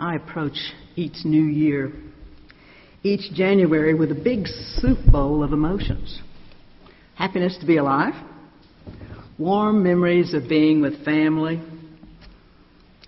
I approach each new year, each January with a big soup bowl of emotions. Happiness to be alive, warm memories of being with family,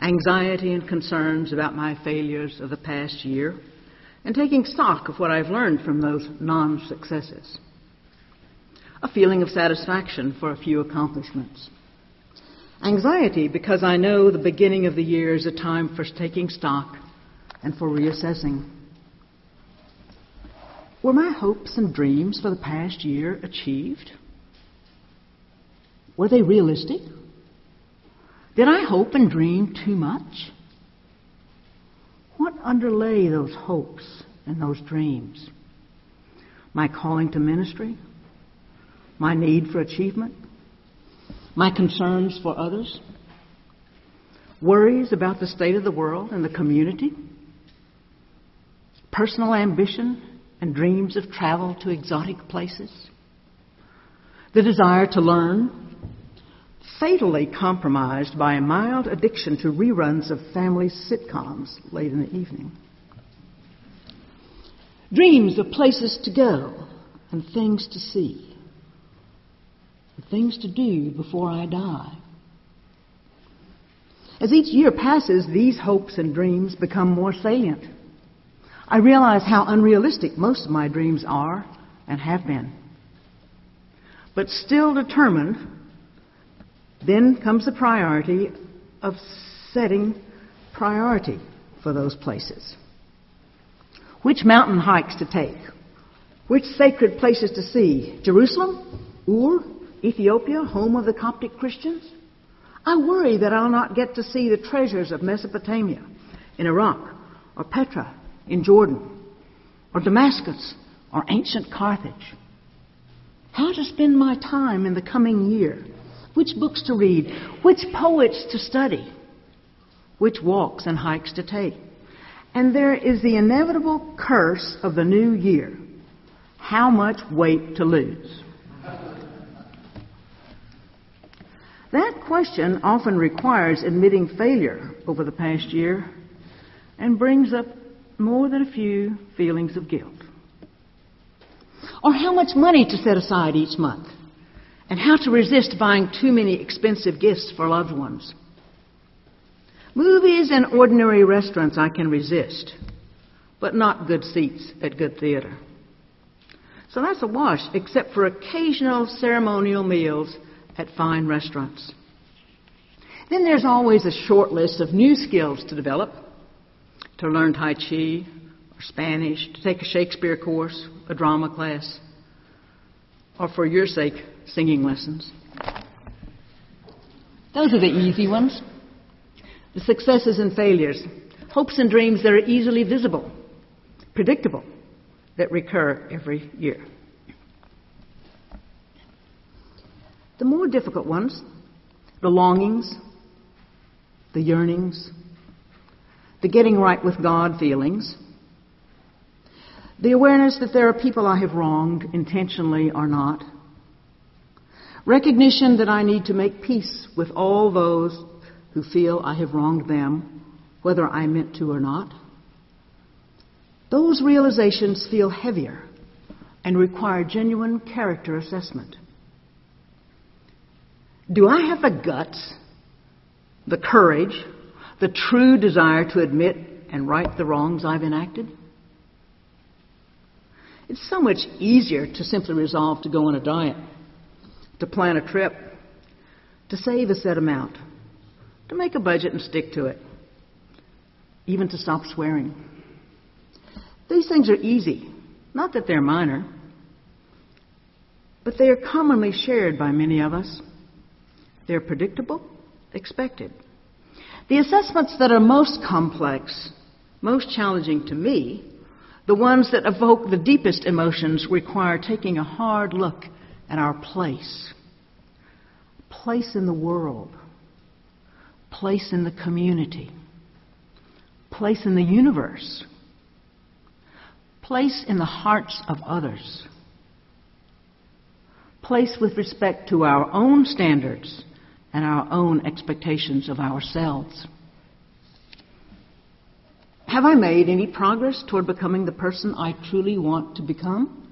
anxiety and concerns about my failures of the past year, and taking stock of what I've learned from those non successes. A feeling of satisfaction for a few accomplishments. Anxiety because I know the beginning of the year is a time for taking stock and for reassessing. Were my hopes and dreams for the past year achieved? Were they realistic? Did I hope and dream too much? What underlay those hopes and those dreams? My calling to ministry? My need for achievement? My concerns for others? Worries about the state of the world and the community? Personal ambition and dreams of travel to exotic places? The desire to learn fatally compromised by a mild addiction to reruns of family sitcoms late in the evening. Dreams of places to go and things to see, and things to do before I die. As each year passes, these hopes and dreams become more salient. I realize how unrealistic most of my dreams are and have been. But still determined then comes the priority of setting priority for those places. Which mountain hikes to take? Which sacred places to see? Jerusalem? Ur? Ethiopia, home of the Coptic Christians? I worry that I'll not get to see the treasures of Mesopotamia in Iraq, or Petra in Jordan, or Damascus, or ancient Carthage. How to spend my time in the coming year which books to read, which poets to study, which walks and hikes to take. And there is the inevitable curse of the new year how much weight to lose? That question often requires admitting failure over the past year and brings up more than a few feelings of guilt. Or how much money to set aside each month and how to resist buying too many expensive gifts for loved ones. Movies and ordinary restaurants I can resist, but not good seats at good theater. So that's a wash, except for occasional ceremonial meals at fine restaurants. Then there's always a short list of new skills to develop to learn Tai Chi or Spanish, to take a Shakespeare course, a drama class, or for your sake, singing lessons. Those are the easy ones. The successes and failures, hopes and dreams that are easily visible, predictable, that recur every year. The more difficult ones, the longings, the yearnings, the getting right with God feelings, the awareness that there are people I have wronged, intentionally or not. Recognition that I need to make peace with all those who feel I have wronged them, whether I meant to or not. Those realizations feel heavier and require genuine character assessment. Do I have the guts, the courage, the true desire to admit and right the wrongs I've enacted? It's so much easier to simply resolve to go on a diet, to plan a trip, to save a set amount, to make a budget and stick to it, even to stop swearing. These things are easy, not that they're minor, but they are commonly shared by many of us. They're predictable, expected. The assessments that are most complex, most challenging to me, the ones that evoke the deepest emotions require taking a hard look at our place. Place in the world. Place in the community. Place in the universe. Place in the hearts of others. Place with respect to our own standards and our own expectations of ourselves. Have I made any progress toward becoming the person I truly want to become?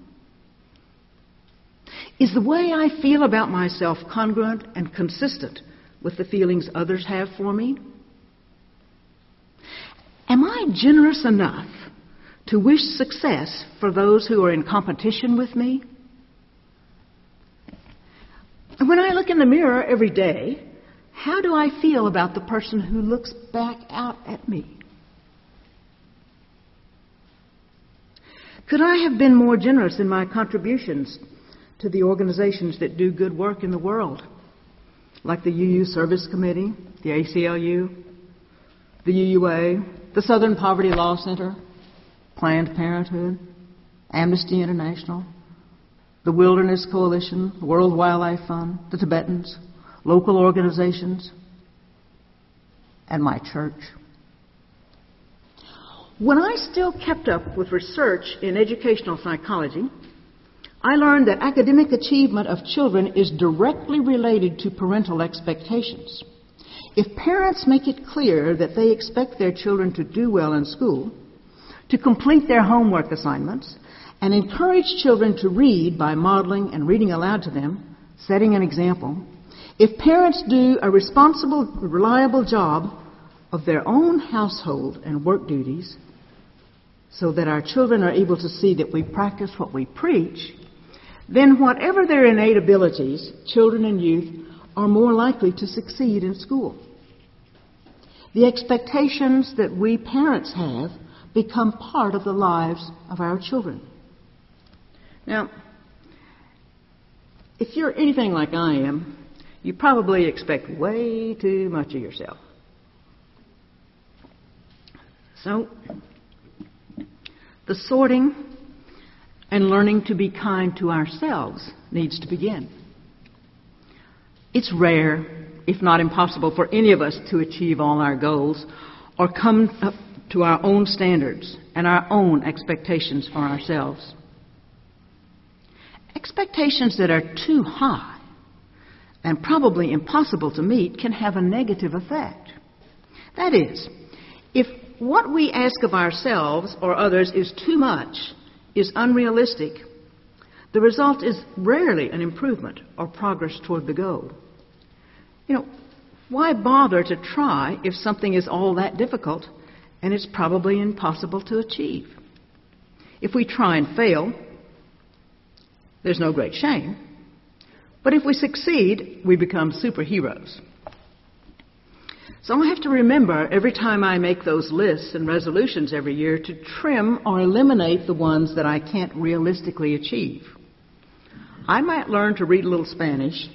Is the way I feel about myself congruent and consistent with the feelings others have for me? Am I generous enough to wish success for those who are in competition with me? When I look in the mirror every day, how do I feel about the person who looks back out at me? Could I have been more generous in my contributions to the organizations that do good work in the world, like the UU Service Committee, the ACLU, the UUA, the Southern Poverty Law Center, Planned Parenthood, Amnesty International, the Wilderness Coalition, the World Wildlife Fund, the Tibetans, local organizations, and my church. When I still kept up with research in educational psychology, I learned that academic achievement of children is directly related to parental expectations. If parents make it clear that they expect their children to do well in school, to complete their homework assignments, and encourage children to read by modeling and reading aloud to them, setting an example, if parents do a responsible, reliable job of their own household and work duties, so that our children are able to see that we practice what we preach, then whatever their innate abilities, children and youth are more likely to succeed in school. The expectations that we parents have become part of the lives of our children. Now, if you're anything like I am, you probably expect way too much of yourself. So, the sorting and learning to be kind to ourselves needs to begin. It's rare, if not impossible, for any of us to achieve all our goals or come up to our own standards and our own expectations for ourselves. Expectations that are too high and probably impossible to meet can have a negative effect. That is, if what we ask of ourselves or others is too much, is unrealistic, the result is rarely an improvement or progress toward the goal. You know, why bother to try if something is all that difficult and it's probably impossible to achieve? If we try and fail, there's no great shame. But if we succeed, we become superheroes. So I have to remember every time I make those lists and resolutions every year to trim or eliminate the ones that I can't realistically achieve. I might learn to read a little Spanish,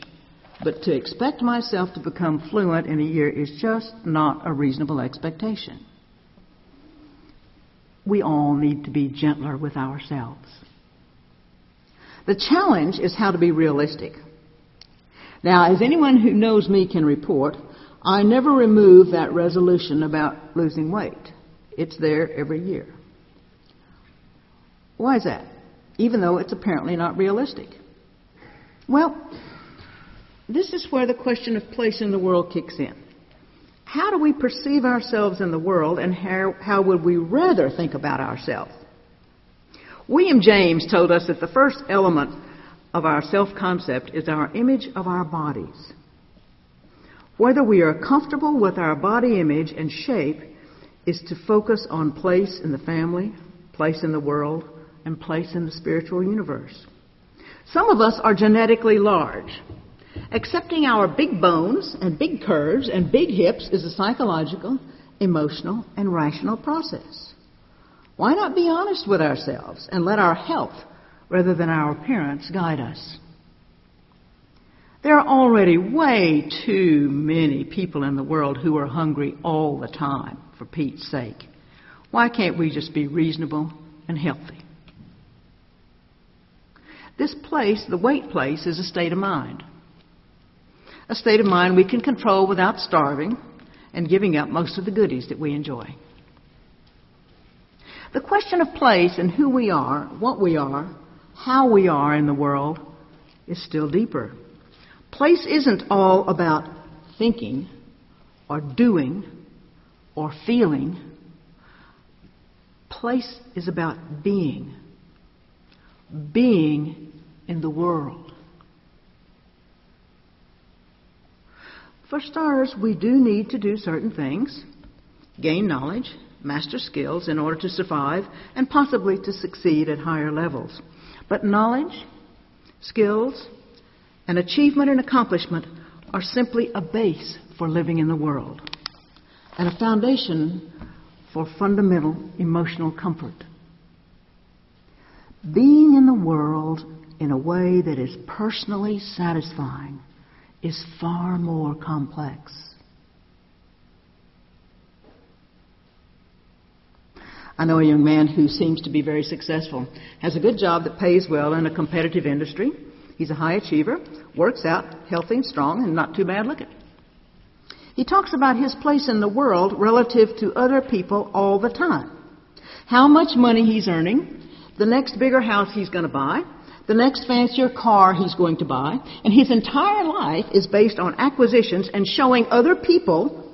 but to expect myself to become fluent in a year is just not a reasonable expectation. We all need to be gentler with ourselves. The challenge is how to be realistic. Now, as anyone who knows me can report, I never remove that resolution about losing weight. It's there every year. Why is that? Even though it's apparently not realistic. Well, this is where the question of place in the world kicks in. How do we perceive ourselves in the world, and how, how would we rather think about ourselves? William James told us that the first element of our self concept is our image of our bodies. Whether we are comfortable with our body image and shape is to focus on place in the family, place in the world, and place in the spiritual universe. Some of us are genetically large. Accepting our big bones and big curves and big hips is a psychological, emotional, and rational process. Why not be honest with ourselves and let our health rather than our appearance guide us? There are already way too many people in the world who are hungry all the time, for Pete's sake. Why can't we just be reasonable and healthy? This place, the weight place, is a state of mind. A state of mind we can control without starving and giving up most of the goodies that we enjoy. The question of place and who we are, what we are, how we are in the world is still deeper. Place isn't all about thinking or doing or feeling. place is about being. Being in the world. For starters, we do need to do certain things gain knowledge, master skills in order to survive, and possibly to succeed at higher levels. But knowledge, skills, and achievement and accomplishment are simply a base for living in the world and a foundation for fundamental emotional comfort. Being in the world in a way that is personally satisfying is far more complex. I know a young man who seems to be very successful, has a good job that pays well in a competitive industry. He's a high achiever, works out, healthy and strong, and not too bad looking. He talks about his place in the world relative to other people all the time. How much money he's earning, the next bigger house he's going to buy, the next fancier car he's going to buy, and his entire life is based on acquisitions and showing other people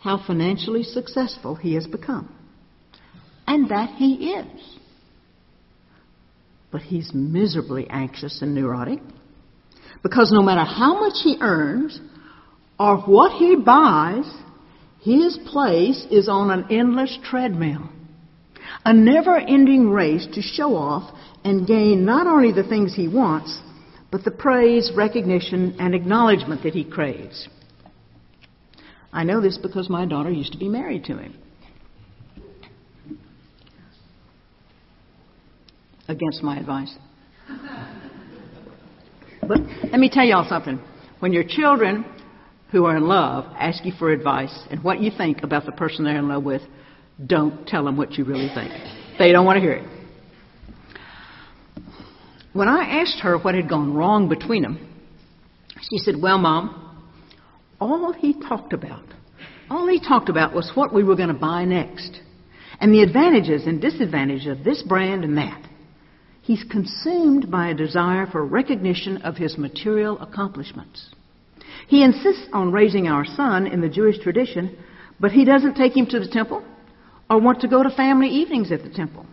how financially successful he has become. And that he is. But he's miserably anxious and neurotic because no matter how much he earns or what he buys, his place is on an endless treadmill. A never ending race to show off and gain not only the things he wants, but the praise, recognition, and acknowledgement that he craves. I know this because my daughter used to be married to him. Against my advice. But let me tell y'all something. When your children who are in love ask you for advice and what you think about the person they're in love with, don't tell them what you really think. They don't want to hear it. When I asked her what had gone wrong between them, she said, Well, Mom, all he talked about, all he talked about was what we were going to buy next and the advantages and disadvantages of this brand and that. He's consumed by a desire for recognition of his material accomplishments. He insists on raising our son in the Jewish tradition, but he doesn't take him to the temple or want to go to family evenings at the temple.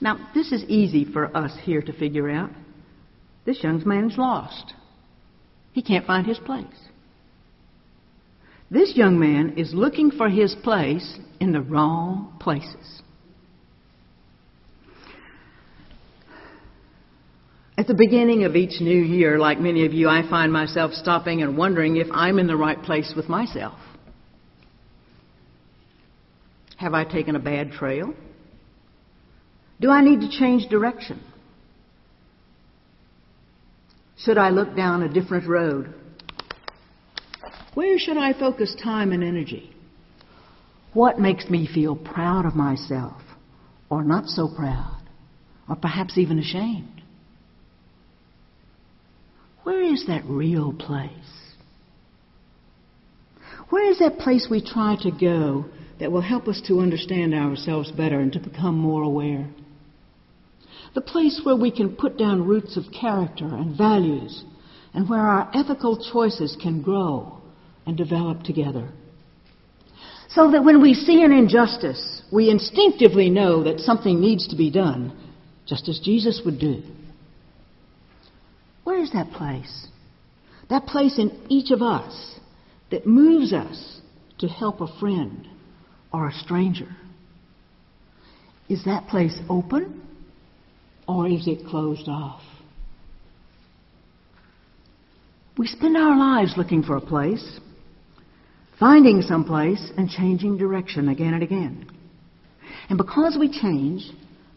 Now, this is easy for us here to figure out. This young man's lost. He can't find his place. This young man is looking for his place in the wrong places. At the beginning of each new year, like many of you, I find myself stopping and wondering if I'm in the right place with myself. Have I taken a bad trail? Do I need to change direction? Should I look down a different road? Where should I focus time and energy? What makes me feel proud of myself, or not so proud, or perhaps even ashamed? Where is that real place? Where is that place we try to go that will help us to understand ourselves better and to become more aware? The place where we can put down roots of character and values and where our ethical choices can grow and develop together. So that when we see an injustice, we instinctively know that something needs to be done, just as Jesus would do. Where is that place? That place in each of us that moves us to help a friend or a stranger. Is that place open or is it closed off? We spend our lives looking for a place, finding some place, and changing direction again and again. And because we change,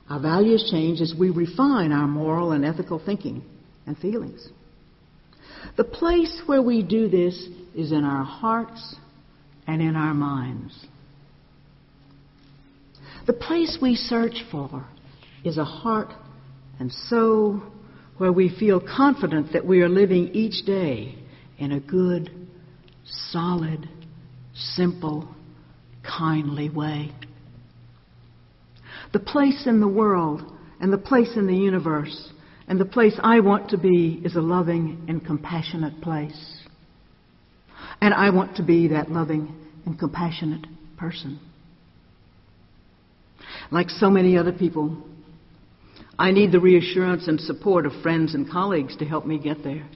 our values change as we refine our moral and ethical thinking and feelings. The place where we do this is in our hearts and in our minds. The place we search for is a heart and soul where we feel confident that we are living each day in a good, solid, simple, kindly way. The place in the world and the place in the universe and the place I want to be is a loving and compassionate place. And I want to be that loving and compassionate person. like so many other people. I need the reassurance and support of friends and colleagues to help me get there.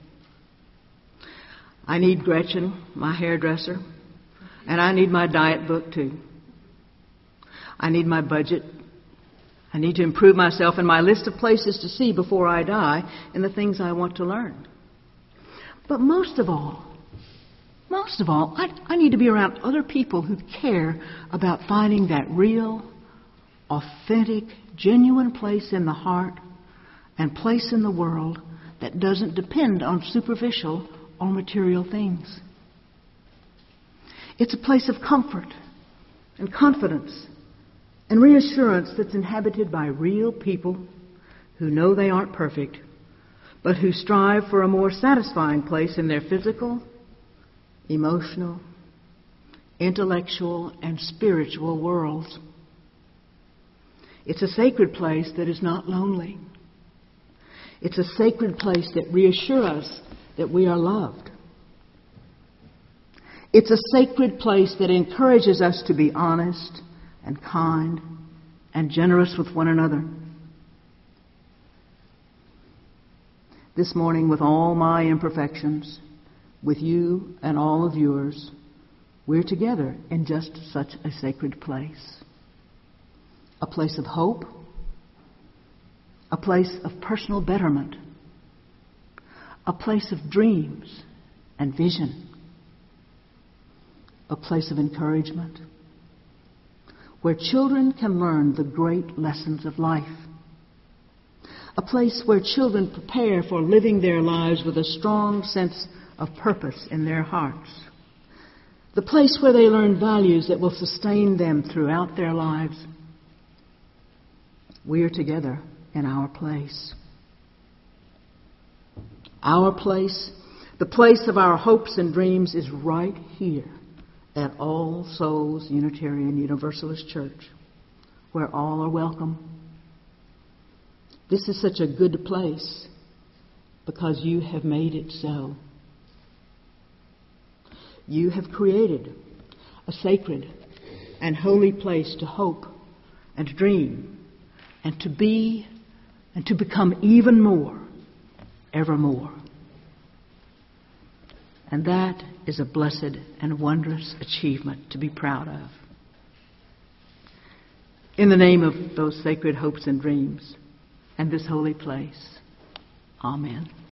I need Gretchen, my hairdresser, and I need my diet book too. I need my budget. I need to improve myself in my list of places to see before I die and the things I want to learn. But most of all, most of all, I, I need to be around other people who care about finding that real, authentic, genuine place in the heart and place in the world that doesn't depend on superficial or material things. It's a place of comfort and confidence and reassurance that's inhabited by real people who know they aren't perfect, but who strive for a more satisfying place in their physical, emotional, intellectual, and spiritual worlds. It's a sacred place that is not lonely. It's a sacred place that reassures us that we are loved. It's a sacred place that encourages us to be honest and kind and generous with one another. This morning, with all my imperfections, with you and all of yours, we're together in just such a sacred place. A place of hope, a place of personal betterment, a place of dreams and vision, a place of encouragement, where children can learn the great lessons of life, a place where children prepare for living their lives with a strong sense of purpose in their hearts, the place where they learn values that will sustain them throughout their lives. We are together in our place. Our place, the place of our hopes and dreams, is right here at All Souls Unitarian Universalist Church, where all are welcome. This is such a good place because you have made it so. You have created a sacred and holy place to hope and dream and to be and to become even more, evermore. And that is a blessed and wondrous achievement to be proud of. In the name of those sacred hopes and dreams and this holy place, Amen.